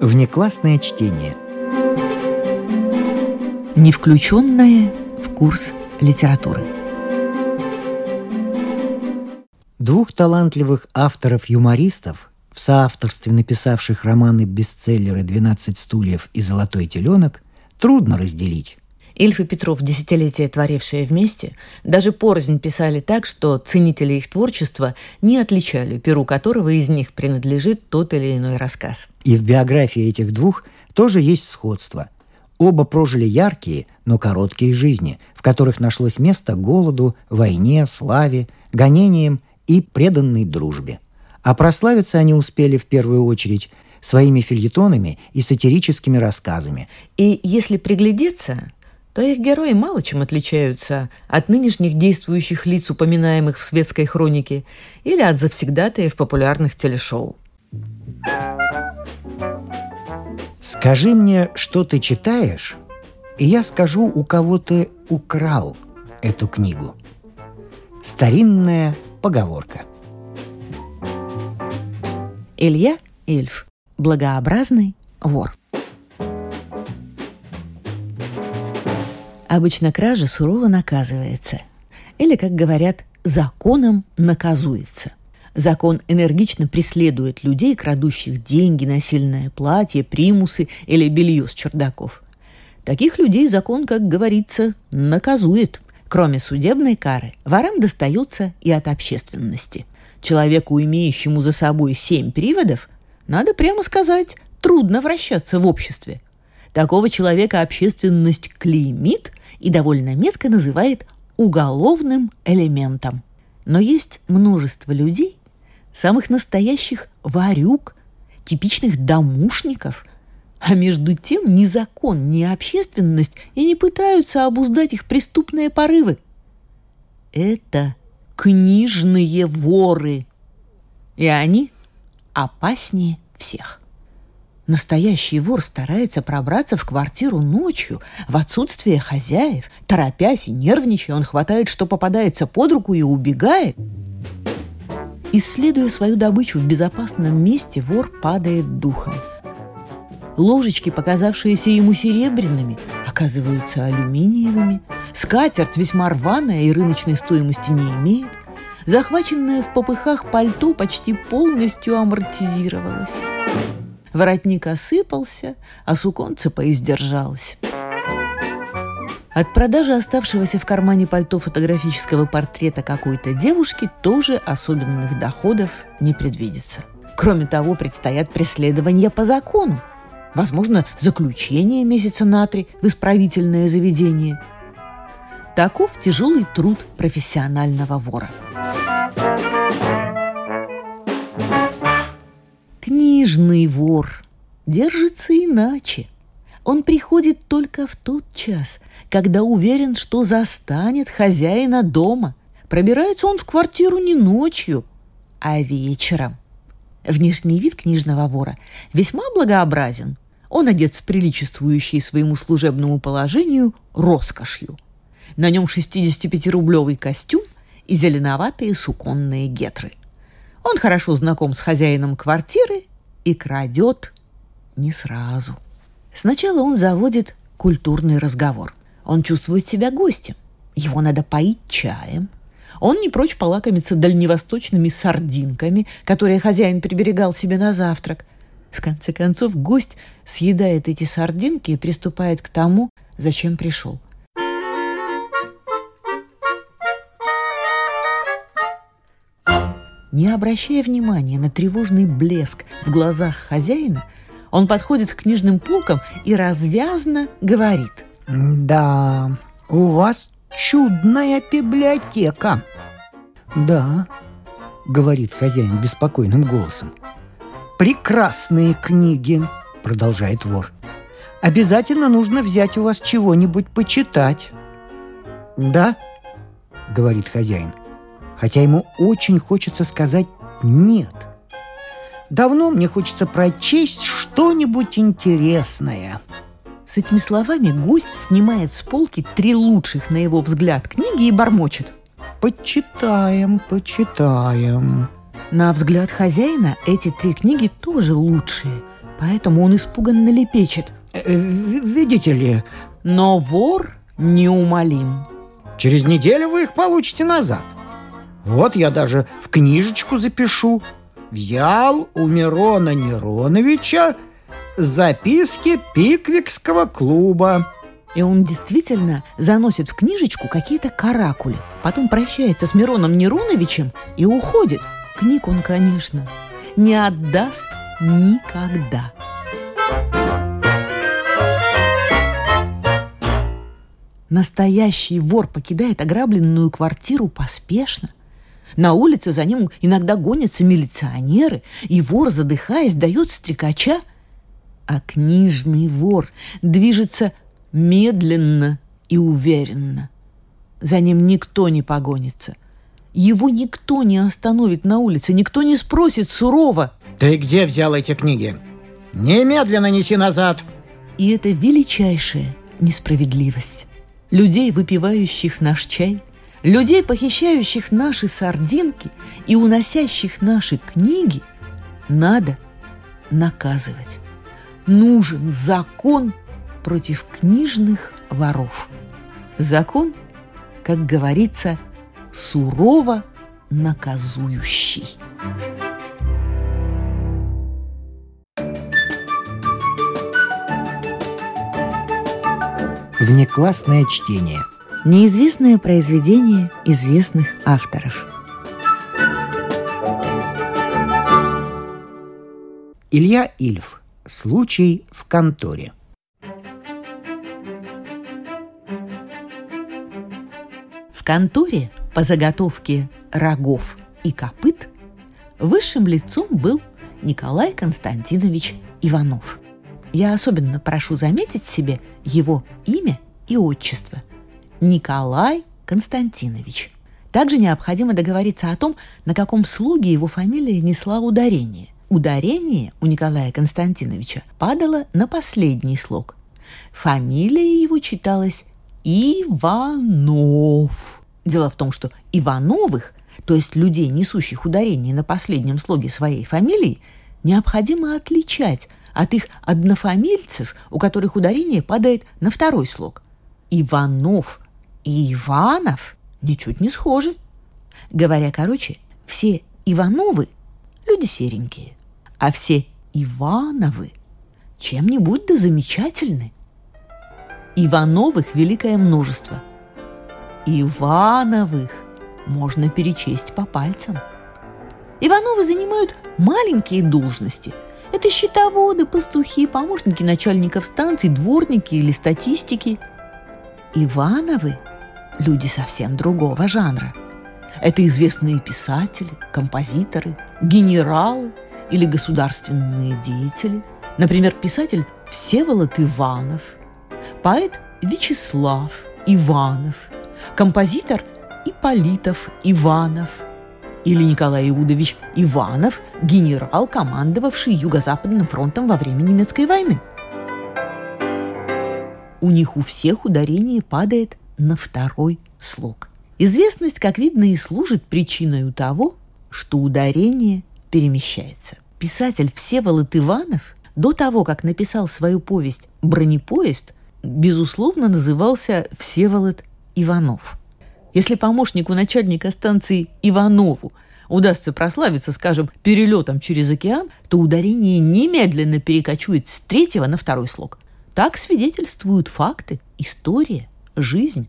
Внеклассное чтение. Не включенное в курс литературы. Двух талантливых авторов-юмористов, в соавторстве написавших романы-бестселлеры «12 стульев» и «Золотой теленок», трудно разделить. Ильф и Петров, десятилетия творившие вместе, даже порознь писали так, что ценители их творчества не отличали, перу которого из них принадлежит тот или иной рассказ. И в биографии этих двух тоже есть сходство. Оба прожили яркие, но короткие жизни, в которых нашлось место голоду, войне, славе, гонениям и преданной дружбе. А прославиться они успели в первую очередь своими фильетонами и сатирическими рассказами. И если приглядеться, то их герои мало чем отличаются от нынешних действующих лиц, упоминаемых в светской хронике, или от завсегдатаев популярных телешоу. Скажи мне, что ты читаешь, и я скажу, у кого ты украл эту книгу. Старинная поговорка. Илья Ильф. Благообразный вор. Обычно кража сурово наказывается. Или, как говорят, законом наказуется. Закон энергично преследует людей, крадущих деньги, насильное платье, примусы или белье с чердаков. Таких людей закон, как говорится, наказует. Кроме судебной кары, ворам достается и от общественности. Человеку, имеющему за собой семь приводов, надо прямо сказать, трудно вращаться в обществе. Такого человека общественность клеймит и довольно метко называет уголовным элементом. Но есть множество людей, самых настоящих варюк, типичных домушников, а между тем ни закон, ни общественность и не пытаются обуздать их преступные порывы. Это книжные воры. И они опаснее всех. Настоящий вор старается пробраться в квартиру ночью, в отсутствие хозяев. Торопясь и нервничая, он хватает, что попадается под руку и убегает. Исследуя свою добычу в безопасном месте, вор падает духом. Ложечки, показавшиеся ему серебряными, оказываются алюминиевыми. Скатерть весьма рваная и рыночной стоимости не имеет. Захваченное в попыхах пальто почти полностью амортизировалось. Воротник осыпался, а суконце поиздержалось. От продажи оставшегося в кармане пальто фотографического портрета какой-то девушки тоже особенных доходов не предвидится. Кроме того, предстоят преследования по закону. Возможно, заключение месяца на три в исправительное заведение. Таков тяжелый труд профессионального вора. Книжный вор держится иначе. Он приходит только в тот час, когда уверен, что застанет хозяина дома. Пробирается он в квартиру не ночью, а вечером. Внешний вид книжного вора весьма благообразен. Он одет с приличествующей своему служебному положению роскошью. На нем 65-рублевый костюм и зеленоватые суконные гетры – он хорошо знаком с хозяином квартиры и крадет не сразу. Сначала он заводит культурный разговор. Он чувствует себя гостем. Его надо поить чаем. Он не прочь полакомиться дальневосточными сардинками, которые хозяин приберегал себе на завтрак. В конце концов, гость съедает эти сардинки и приступает к тому, зачем пришел. Не обращая внимания на тревожный блеск в глазах хозяина, он подходит к книжным полкам и развязно говорит. «Да, у вас чудная библиотека». «Да», — говорит хозяин беспокойным голосом. «Прекрасные книги», — продолжает вор. «Обязательно нужно взять у вас чего-нибудь почитать». «Да», — говорит хозяин хотя ему очень хочется сказать «нет». Давно мне хочется прочесть что-нибудь интересное. С этими словами гость снимает с полки три лучших, на его взгляд, книги и бормочет. «Почитаем, почитаем». На взгляд хозяина эти три книги тоже лучшие. Поэтому он испуганно лепечет. Э, э, видите ли, Но вор неумолим. через неделю вы их получите назад. Вот я даже в книжечку запишу. Взял у Мирона Нероновича записки Пиквикского клуба. И он действительно заносит в книжечку какие-то каракули. Потом прощается с Мироном Нероновичем и уходит. Книг он, конечно, не отдаст никогда. Настоящий вор покидает ограбленную квартиру поспешно. На улице за ним иногда гонятся милиционеры, и вор, задыхаясь, дает стрекача. А книжный вор движется медленно и уверенно. За ним никто не погонится. Его никто не остановит на улице, никто не спросит сурово. Ты где взял эти книги? Немедленно неси назад. И это величайшая несправедливость. Людей, выпивающих наш чай, людей, похищающих наши сардинки и уносящих наши книги, надо наказывать. Нужен закон против книжных воров. Закон, как говорится, сурово наказующий. Внеклассное чтение. Неизвестное произведение известных авторов. Илья Ильф. Случай в конторе. В конторе по заготовке рогов и копыт высшим лицом был Николай Константинович Иванов. Я особенно прошу заметить себе его имя и отчество. Николай Константинович. Также необходимо договориться о том, на каком слоге его фамилия несла ударение. Ударение у Николая Константиновича падало на последний слог. Фамилия его читалась Иванов. Дело в том, что Ивановых, то есть людей, несущих ударение на последнем слоге своей фамилии, необходимо отличать от их однофамильцев, у которых ударение падает на второй слог. Иванов и Иванов ничуть не схожи. Говоря короче, все Ивановы – люди серенькие, а все Ивановы чем-нибудь да замечательны. Ивановых великое множество. Ивановых можно перечесть по пальцам. Ивановы занимают маленькие должности. Это счетоводы, пастухи, помощники начальников станций, дворники или статистики. Ивановы – люди совсем другого жанра. Это известные писатели, композиторы, генералы или государственные деятели. Например, писатель Всеволод Иванов, поэт Вячеслав Иванов, композитор Иполитов Иванов или Николай Иудович Иванов, генерал, командовавший Юго-Западным фронтом во время немецкой войны. У них у всех ударение падает на второй слог. Известность, как видно, и служит причиной того, что ударение перемещается. Писатель Всеволод Иванов до того, как написал свою повесть «Бронепоезд», безусловно, назывался Всеволод Иванов. Если помощнику начальника станции Иванову удастся прославиться, скажем, перелетом через океан, то ударение немедленно перекочует с третьего на второй слог. Так свидетельствуют факты, история, жизнь.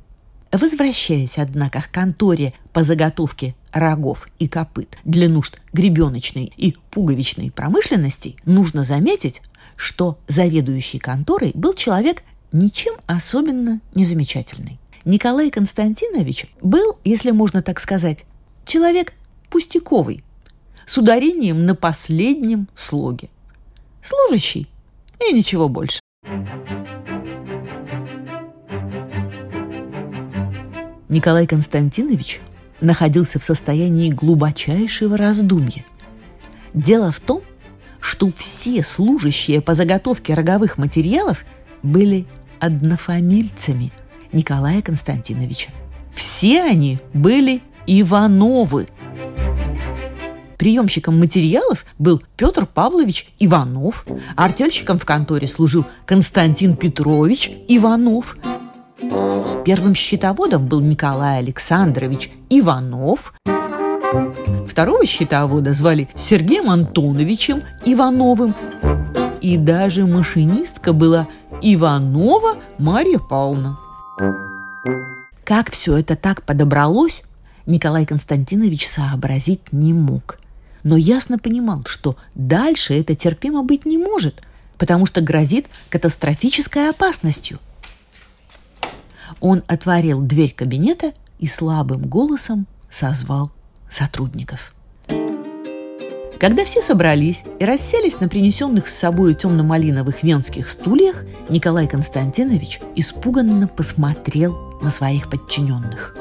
Возвращаясь, однако, к конторе по заготовке рогов и копыт для нужд гребеночной и пуговичной промышленности, нужно заметить, что заведующий конторой был человек ничем особенно не замечательный. Николай Константинович был, если можно так сказать, человек пустяковый, с ударением на последнем слоге. Служащий и ничего больше. Николай Константинович находился в состоянии глубочайшего раздумья. Дело в том, что все служащие по заготовке роговых материалов были однофамильцами Николая Константиновича. Все они были Ивановы. Приемщиком материалов был Петр Павлович Иванов, артельщиком в конторе служил Константин Петрович Иванов. Первым счетоводом был Николай Александрович Иванов. Второго счетовода звали Сергеем Антоновичем Ивановым. И даже машинистка была Иванова Марья Павловна. Как все это так подобралось, Николай Константинович сообразить не мог. Но ясно понимал, что дальше это терпимо быть не может, потому что грозит катастрофической опасностью. Он отворил дверь кабинета и слабым голосом созвал сотрудников. Когда все собрались и расселись на принесенных с собой темно-малиновых венских стульях, Николай Константинович испуганно посмотрел на своих подчиненных.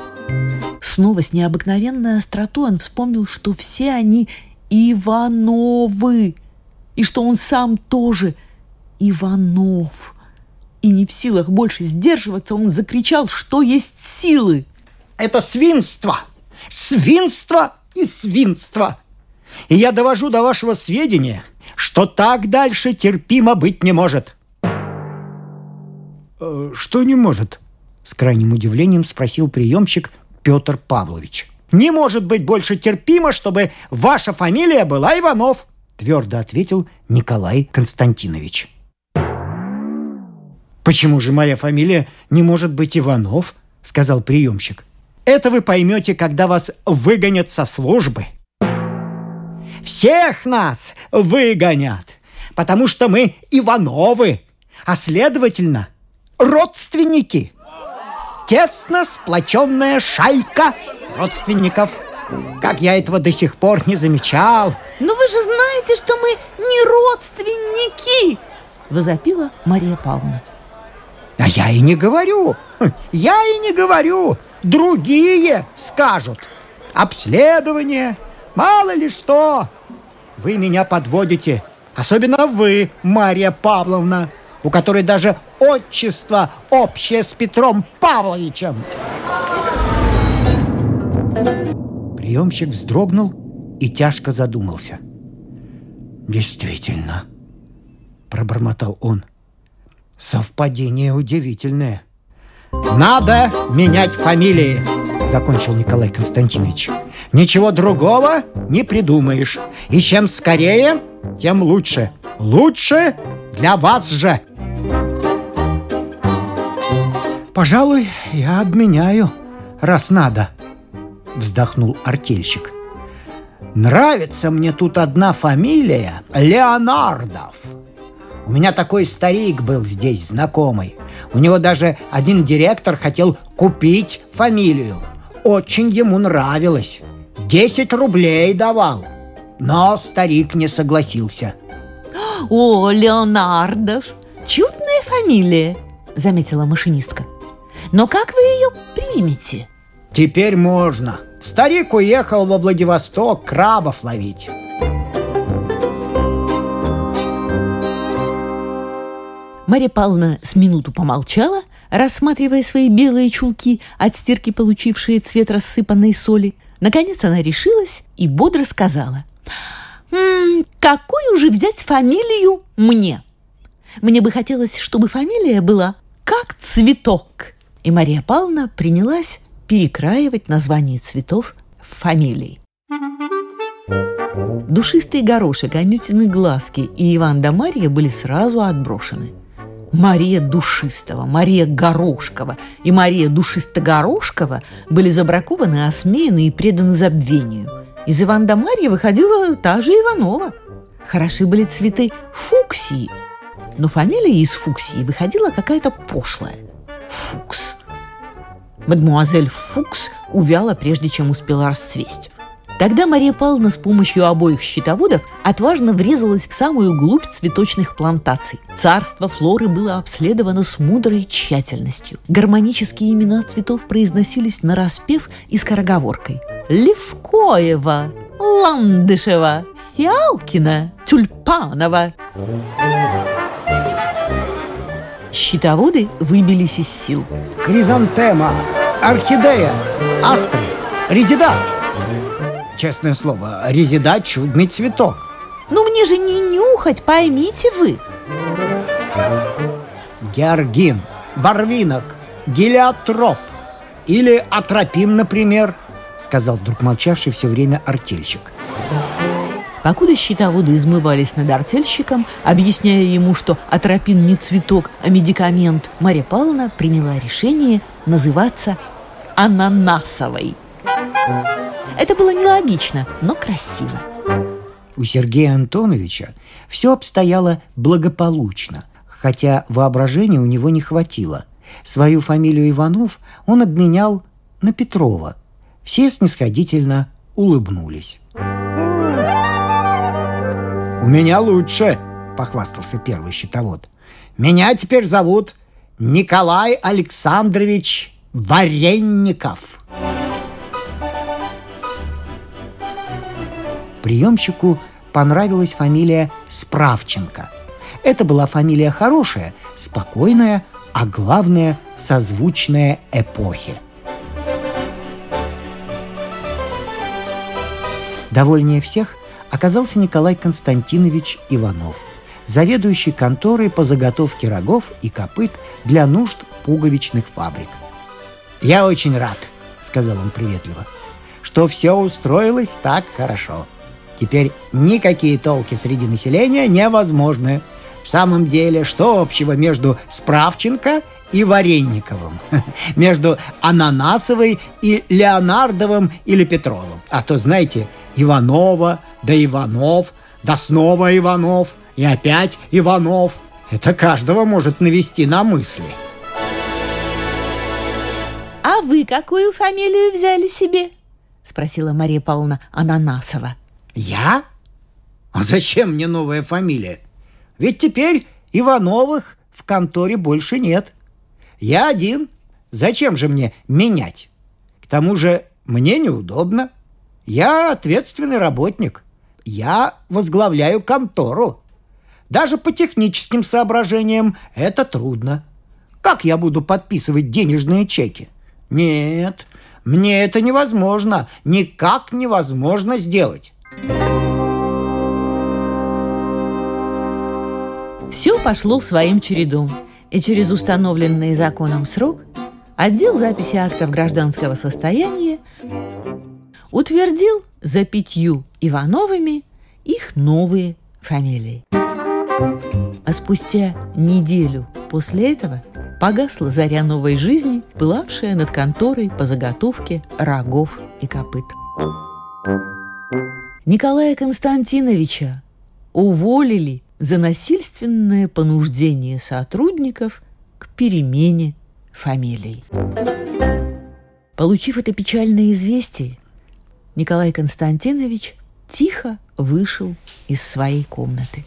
Снова с необыкновенной остротой он вспомнил, что все они Ивановы, и что он сам тоже Иванов. И не в силах больше сдерживаться, он закричал, что есть силы. Это свинство! Свинство и свинство! И я довожу до вашего сведения, что так дальше терпимо быть не может. Э, что не может? С крайним удивлением спросил приемщик Петр Павлович. Не может быть больше терпимо, чтобы ваша фамилия была Иванов, твердо ответил Николай Константинович. Почему же моя фамилия не может быть Иванов? сказал приемщик. Это вы поймете, когда вас выгонят со службы. Всех нас выгонят, потому что мы Ивановы, а следовательно, родственники. Тесно сплоченная шайка родственников. Как я этого до сих пор не замечал. Но вы же знаете, что мы не родственники, возопила Мария Павловна. А я и не говорю. Я и не говорю. Другие скажут. Обследование, мало ли что. Вы меня подводите. Особенно вы, Мария Павловна, у которой даже отчество общее с Петром Павловичем. Приемщик вздрогнул и тяжко задумался. «Действительно», — пробормотал он, — «совпадение удивительное». «Надо менять фамилии», — закончил Николай Константинович. Ничего другого не придумаешь. И чем скорее, тем лучше. Лучше для вас же. Пожалуй, я обменяю, раз надо, вздохнул артельщик. Нравится мне тут одна фамилия – Леонардов. У меня такой старик был здесь знакомый. У него даже один директор хотел купить фамилию. Очень ему нравилось. Десять рублей давал. Но старик не согласился. О, Леонардов, чудная фамилия, заметила машинистка. Но как вы ее примете? Теперь можно. Старик уехал во Владивосток крабов ловить. Марья Павловна с минуту помолчала, рассматривая свои белые чулки, от стирки получившие цвет рассыпанной соли – Наконец она решилась и бодро сказала. «М -м, «Какую же взять фамилию мне? Мне бы хотелось, чтобы фамилия была как цветок». И Мария Павловна принялась перекраивать название цветов в фамилии. Душистый горошек, анютины глазки и Иван да Марья были сразу отброшены – Мария Душистого, Мария Горошкова и Мария Душистогорошкова были забракованы, осмеяны и преданы забвению. Из Ивана Марьи выходила та же Иванова. Хороши были цветы фуксии, но фамилия из фуксии выходила какая-то пошлая. Фукс. Мадмуазель Фукс увяла, прежде чем успела расцвесть. Тогда Мария Павловна с помощью обоих щитоводов отважно врезалась в самую глубь цветочных плантаций. Царство флоры было обследовано с мудрой тщательностью. Гармонические имена цветов произносились на распев и скороговоркой. Левкоева, Ландышева, Фиалкина, Тюльпанова. Щитоводы выбились из сил. Хризантема, орхидея, астры, резида. Честное слово, резида – чудный цветок. Ну мне же не нюхать, поймите вы. Георгин, барвинок, гелиотроп или атропин, например, сказал вдруг молчавший все время артельщик. Покуда счетоводы измывались над артельщиком, объясняя ему, что атропин не цветок, а медикамент, Мария Павловна приняла решение называться ананасовой. Это было нелогично, но красиво. У Сергея Антоновича все обстояло благополучно, хотя воображения у него не хватило. Свою фамилию Иванов он обменял на Петрова. Все снисходительно улыбнулись. «У меня лучше», — похвастался первый счетовод. «Меня теперь зовут Николай Александрович Варенников». Приемщику понравилась фамилия Справченко. Это была фамилия хорошая, спокойная, а главное – созвучная эпохе. Довольнее всех – оказался Николай Константинович Иванов, заведующий конторой по заготовке рогов и копыт для нужд пуговичных фабрик. «Я очень рад», — сказал он приветливо, — «что все устроилось так хорошо. Теперь никакие толки среди населения невозможны. В самом деле, что общего между Справченко и Варенниковым, между Ананасовой и Леонардовым или Петровым. А то, знаете, Иванова, да Иванов, да снова Иванов, и опять Иванов. Это каждого может навести на мысли. «А вы какую фамилию взяли себе?» – спросила Мария Павловна Ананасова. «Я? А зачем мне новая фамилия? Ведь теперь Ивановых в конторе больше нет. Я один. Зачем же мне менять? К тому же мне неудобно. Я ответственный работник. Я возглавляю контору. Даже по техническим соображениям это трудно. Как я буду подписывать денежные чеки? Нет, мне это невозможно, никак невозможно сделать. Все пошло своим чередом, и через установленный законом срок отдел записи актов гражданского состояния утвердил за пятью Ивановыми их новые фамилии. А спустя неделю после этого погасла заря новой жизни, пылавшая над конторой по заготовке рогов и копыт. Николая Константиновича уволили за насильственное понуждение сотрудников к перемене фамилий. Получив это печальное известие, Николай Константинович тихо вышел из своей комнаты.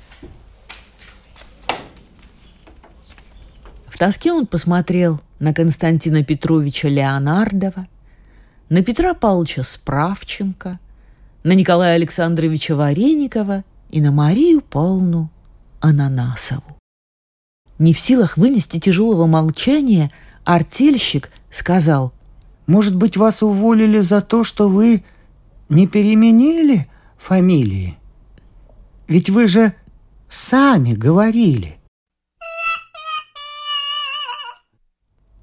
В тоске он посмотрел на Константина Петровича Леонардова, на Петра Павловича Справченко, на Николая Александровича Вареникова и на Марию Павловну Ананасову. Не в силах вынести тяжелого молчания, артельщик сказал, «Может быть, вас уволили за то, что вы не переменили фамилии? Ведь вы же сами говорили.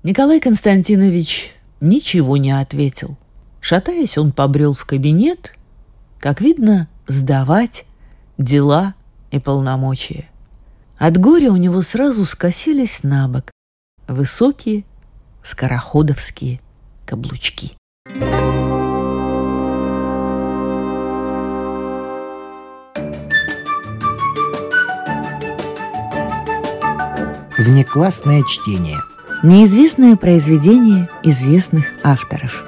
Николай Константинович ничего не ответил. Шатаясь, он побрел в кабинет, как видно, сдавать дела и полномочия. От горя у него сразу скосились на бок высокие скороходовские каблучки. Внеклассное чтение. Неизвестное произведение известных авторов.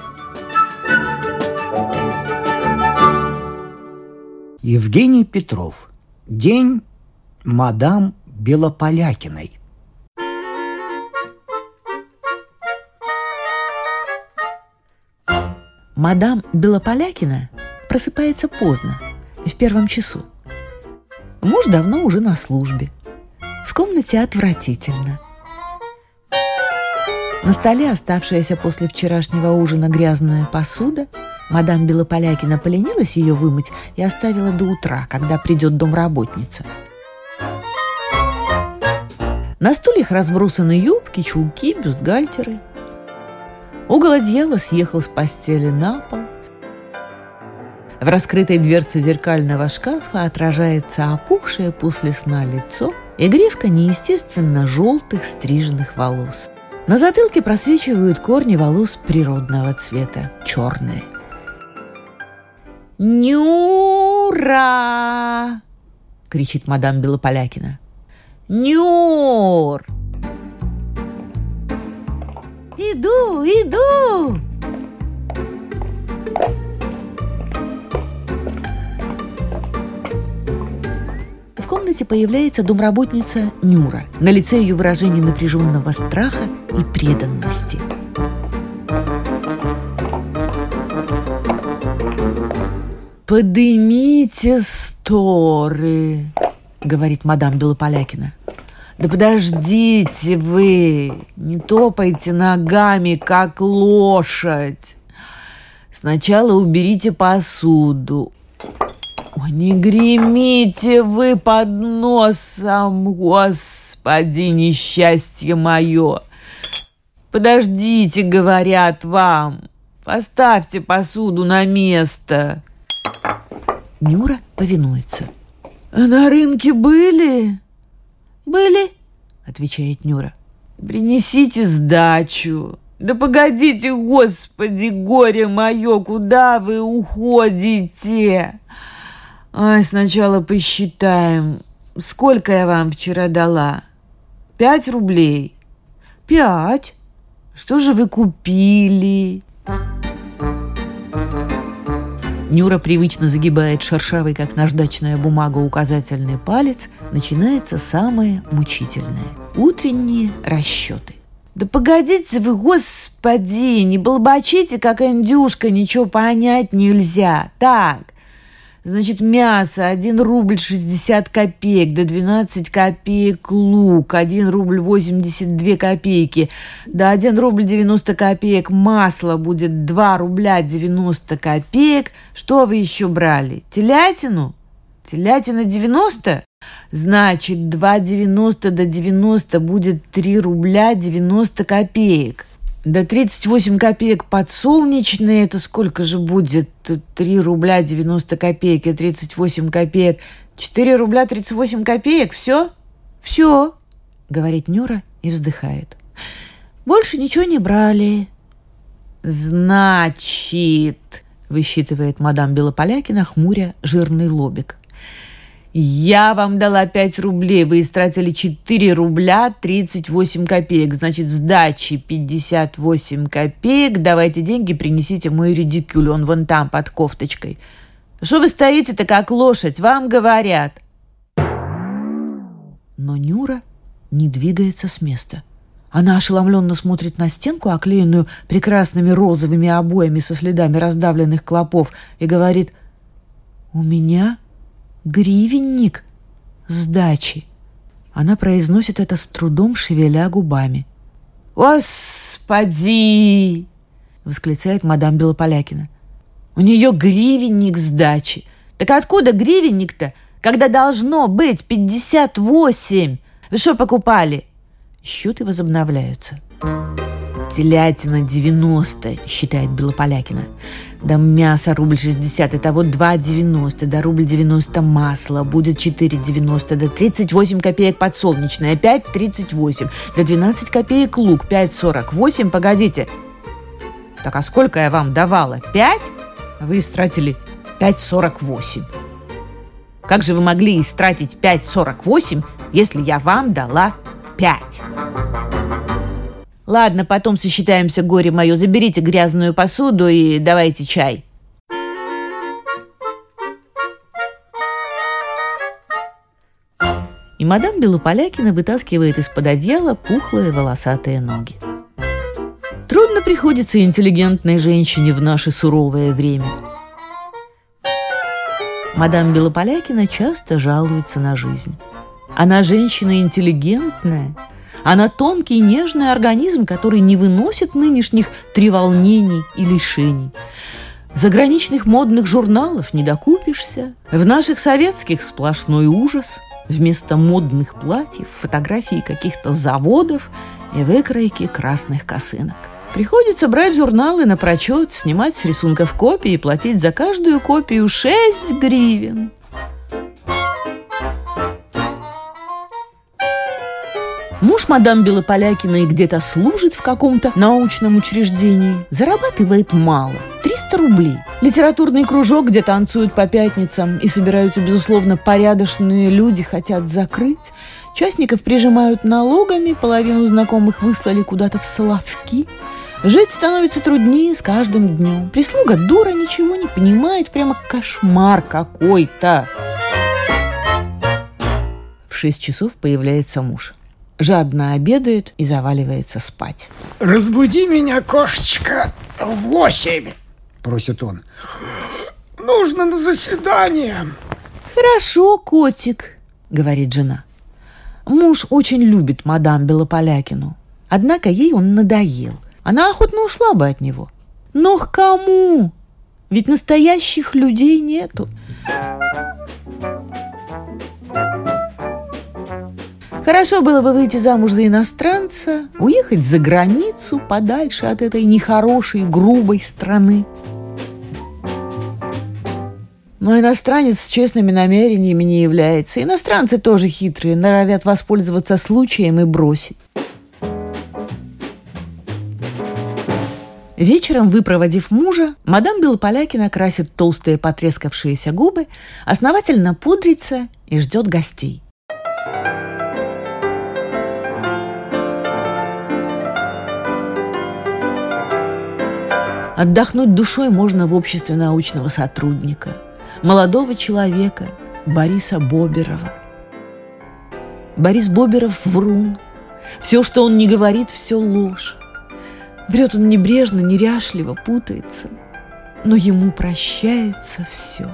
Евгений Петров. День мадам Белополякиной. Мадам Белополякина просыпается поздно, в первом часу. Муж давно уже на службе – в комнате отвратительно. На столе оставшаяся после вчерашнего ужина грязная посуда, Мадам Белополякина поленилась ее вымыть и оставила до утра, когда придет домработница. На стульях разбросаны юбки, чулки, бюстгальтеры. Угол одеяла съехал с постели на пол. В раскрытой дверце зеркального шкафа отражается опухшее после сна лицо и гривка неестественно желтых стриженных волос. На затылке просвечивают корни волос природного цвета, черные. «Нюра!» — кричит мадам Белополякина. Нюр! Иду, иду! В комнате появляется домработница Нюра. На лице ее выражение напряженного страха и преданности. «Подымите сторы», — говорит мадам Белополякина. Да подождите вы, не топайте ногами, как лошадь. Сначала уберите посуду. Ой, не гремите вы под носом, господи, несчастье мое. Подождите, говорят вам. Поставьте посуду на место. Нюра повинуется. На рынке были? «Были», — отвечает Нюра. «Принесите сдачу». «Да погодите, господи, горе мое, куда вы уходите?» «Ай, сначала посчитаем. Сколько я вам вчера дала?» «Пять рублей». «Пять? Что же вы купили?» Нюра привычно загибает шершавый, как наждачная бумага, указательный палец. Начинается самое мучительное. Утренние расчеты. Да погодите вы, господи, не болбачите, как индюшка, ничего понять нельзя. Так, Значит, мясо 1 рубль 60 копеек, до 12 копеек лук, 1 рубль 82 копейки, до 1 рубль 90 копеек масло будет 2 рубля 90 копеек. Что вы еще брали? Телятину? Телятина 90? Значит, 2,90 до 90 будет 3 рубля 90 копеек. Да 38 копеек подсолнечные, это сколько же будет? 3 рубля 90 копеек и 38 копеек. 4 рубля 38 копеек, все? Все, говорит Нюра и вздыхает. Больше ничего не брали. Значит, высчитывает мадам Белополякина, хмуря жирный лобик. Я вам дала 5 рублей, вы истратили 4 рубля 38 копеек. Значит, сдачи 58 копеек. Давайте деньги принесите мой редикюль, он вон там, под кофточкой. Что вы стоите-то, как лошадь? Вам говорят. Но Нюра не двигается с места. Она ошеломленно смотрит на стенку, оклеенную прекрасными розовыми обоями со следами раздавленных клопов, и говорит, «У меня гривенник сдачи. Она произносит это с трудом, шевеля губами. «Господи!» — восклицает мадам Белополякина. «У нее гривенник сдачи. Так откуда гривенник-то, когда должно быть пятьдесят восемь? Вы что покупали?» Счеты возобновляются. «Телятина девяносто», — считает Белополякина. Да мясо рубль 60, это вот 2,90, да рубль 90 масло, будет 4,90, да 38 копеек подсолнечное, 5,38, да 12 копеек лук, 5,48, погодите. Так а сколько я вам давала? 5? Вы истратили 5,48. Как же вы могли истратить 5,48, если я вам дала 5? Ладно, потом сосчитаемся, горе мое. Заберите грязную посуду и давайте чай. И мадам Белополякина вытаскивает из-под одеяла пухлые волосатые ноги. Трудно приходится интеллигентной женщине в наше суровое время. Мадам Белополякина часто жалуется на жизнь. Она женщина интеллигентная, она тонкий нежный организм, который не выносит нынешних треволнений и лишений. Заграничных модных журналов не докупишься. В наших советских сплошной ужас. Вместо модных платьев фотографии каких-то заводов и выкройки красных косынок. Приходится брать журналы на прочет, снимать с рисунков копии и платить за каждую копию 6 гривен. Муж мадам Белополякиной где-то служит в каком-то научном учреждении. Зарабатывает мало – 300 рублей. Литературный кружок, где танцуют по пятницам и собираются, безусловно, порядочные люди, хотят закрыть. Частников прижимают налогами, половину знакомых выслали куда-то в Соловки. Жить становится труднее с каждым днем. Прислуга дура ничего не понимает, прямо кошмар какой-то. В шесть часов появляется муж жадно обедает и заваливается спать. «Разбуди меня, кошечка, в восемь!» – просит он. «Нужно на заседание!» «Хорошо, котик», – говорит жена. Муж очень любит мадам Белополякину. Однако ей он надоел. Она охотно ушла бы от него. Но к кому? Ведь настоящих людей нету. Хорошо было бы выйти замуж за иностранца, уехать за границу, подальше от этой нехорошей, грубой страны. Но иностранец с честными намерениями не является. Иностранцы тоже хитрые, норовят воспользоваться случаем и бросить. Вечером, выпроводив мужа, мадам Белополякина красит толстые потрескавшиеся губы, основательно пудрится и ждет гостей. Отдохнуть душой можно в обществе научного сотрудника, молодого человека Бориса Боберова. Борис Боберов врун. Все, что он не говорит, все ложь. Врет он небрежно, неряшливо, путается. Но ему прощается все.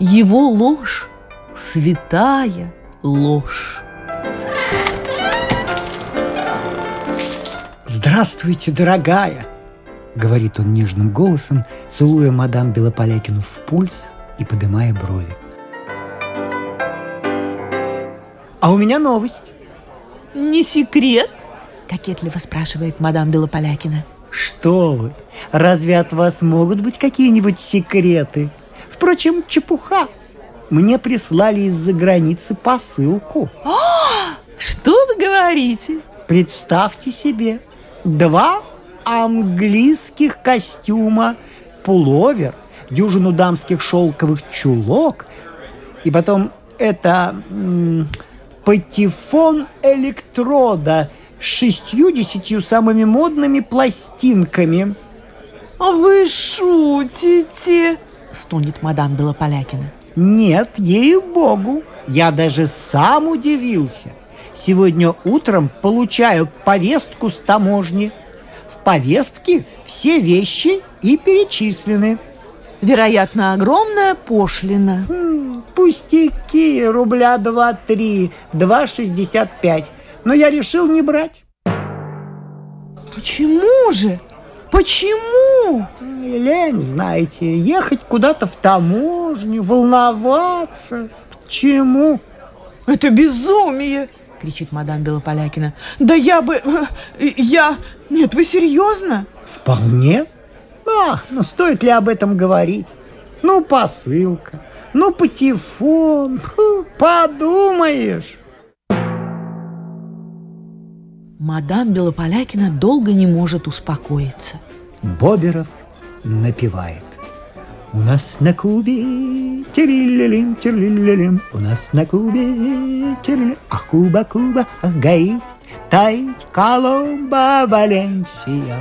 Его ложь – святая ложь. Здравствуйте, дорогая! Говорит он нежным голосом, целуя мадам Белополякину в пульс и поднимая брови. А у меня новость. Не секрет? Кокетливо спрашивает мадам Белополякина. Что вы? Разве от вас могут быть какие-нибудь секреты? Впрочем, чепуха. Мне прислали из-за границы посылку. О, что вы говорите? Представьте себе, два английских костюма, пуловер, дюжину дамских шелковых чулок, и потом это м, патефон электрода с шестью-десятью самыми модными пластинками. А «Вы шутите?» – стонет мадам Белополякина. «Нет, ей-богу, я даже сам удивился. Сегодня утром получаю повестку с таможни – повестке все вещи и перечислены. Вероятно, огромная пошлина. Хм, пустяки, рубля два-три, два шестьдесят пять. Но я решил не брать. Почему же? Почему? Лень, знаете, ехать куда-то в таможню, волноваться. К чему? Это безумие! — кричит мадам Белополякина. «Да я бы... Э, я... Нет, вы серьезно?» «Вполне. Ах, ну стоит ли об этом говорить? Ну, посылка, ну, патефон, подумаешь!» Мадам Белополякина долго не может успокоиться. Боберов напевает. У нас на Кубе тирилилим, тирилилим, у нас на Кубе тирилилим, а Куба, Куба, ах, Гаити, Таить, Коломба, Валенсия.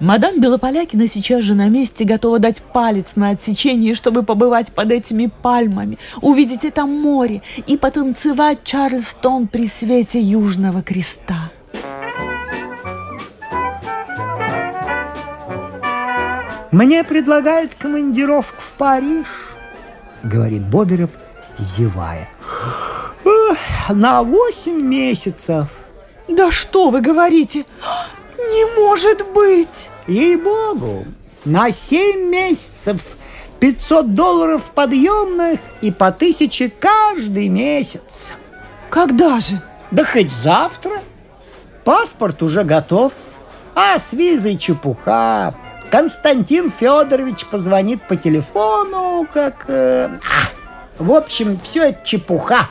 Мадам Белополякина сейчас же на месте готова дать палец на отсечение, чтобы побывать под этими пальмами, увидеть это море и потанцевать Чарльстон при свете Южного Креста. Мне предлагают командировку в Париж, говорит Боберев, зевая. На восемь месяцев. Да что вы говорите? Не может быть! Ей-богу, На семь месяцев 500 долларов подъемных и по тысяче каждый месяц. Когда же? Да хоть завтра. Паспорт уже готов, а с визой чепуха. Константин Федорович позвонит по телефону, как... Э, а, в общем, все это чепуха.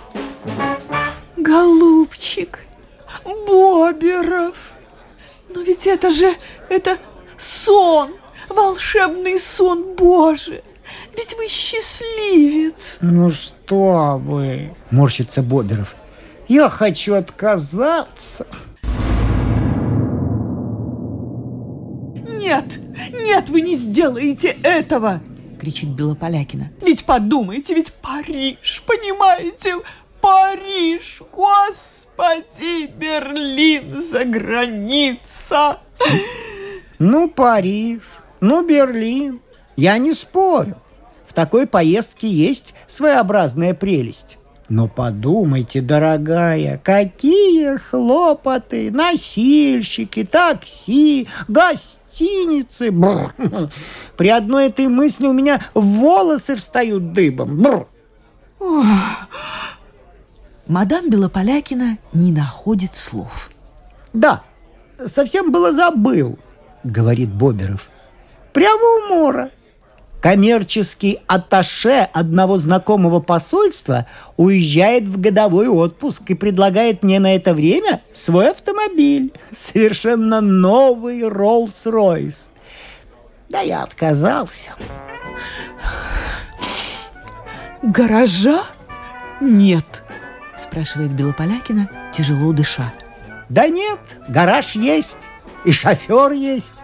Голубчик, Боберов, но ведь это же, это сон, волшебный сон, Боже! Ведь вы счастливец. Ну что вы, морщится Боберов. Я хочу отказаться. Нет, нет, вы не сделаете этого, кричит Белополякина. Ведь подумайте, ведь Париж, понимаете, Париж, господи, Берлин за граница. Ну, Париж, ну, Берлин, я не спорю. В такой поездке есть своеобразная прелесть. Но подумайте, дорогая, какие хлопоты, носильщики, такси, гостиницы. Бррр. При одной этой мысли у меня волосы встают дыбом. Бррр. Мадам Белополякина не находит слов. Да, совсем было забыл, говорит Боберов. Прямо у мора. Коммерческий атташе одного знакомого посольства уезжает в годовой отпуск и предлагает мне на это время свой автомобиль. Совершенно новый Роллс-Ройс. Да я отказался. Гаража нет, спрашивает Белополякина, тяжело дыша. Да нет, гараж есть и шофер есть.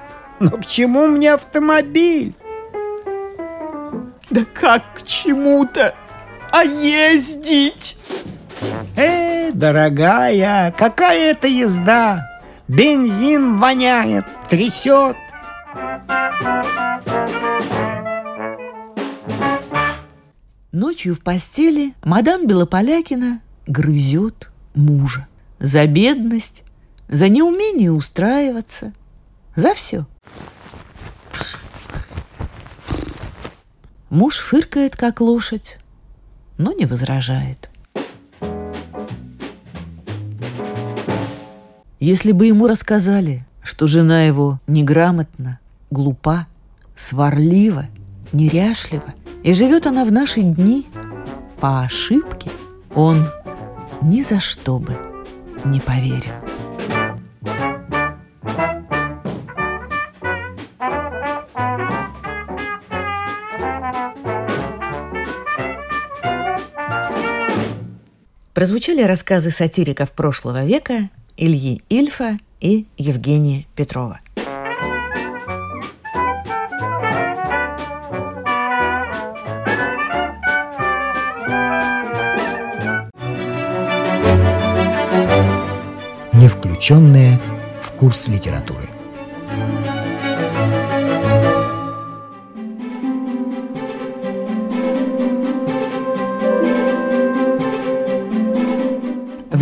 Но к чему мне автомобиль? Да как к чему-то? А ездить? Э, дорогая, какая это езда? Бензин воняет, трясет. Ночью в постели мадам Белополякина грызет мужа. За бедность, за неумение устраиваться, за все. Муж фыркает, как лошадь, но не возражает. Если бы ему рассказали, что жена его неграмотна, глупа, сварлива, неряшлива, и живет она в наши дни по ошибке, он ни за что бы не поверил. Прозвучали рассказы сатириков прошлого века Ильи Ильфа и Евгения Петрова. Не включенные в курс литературы.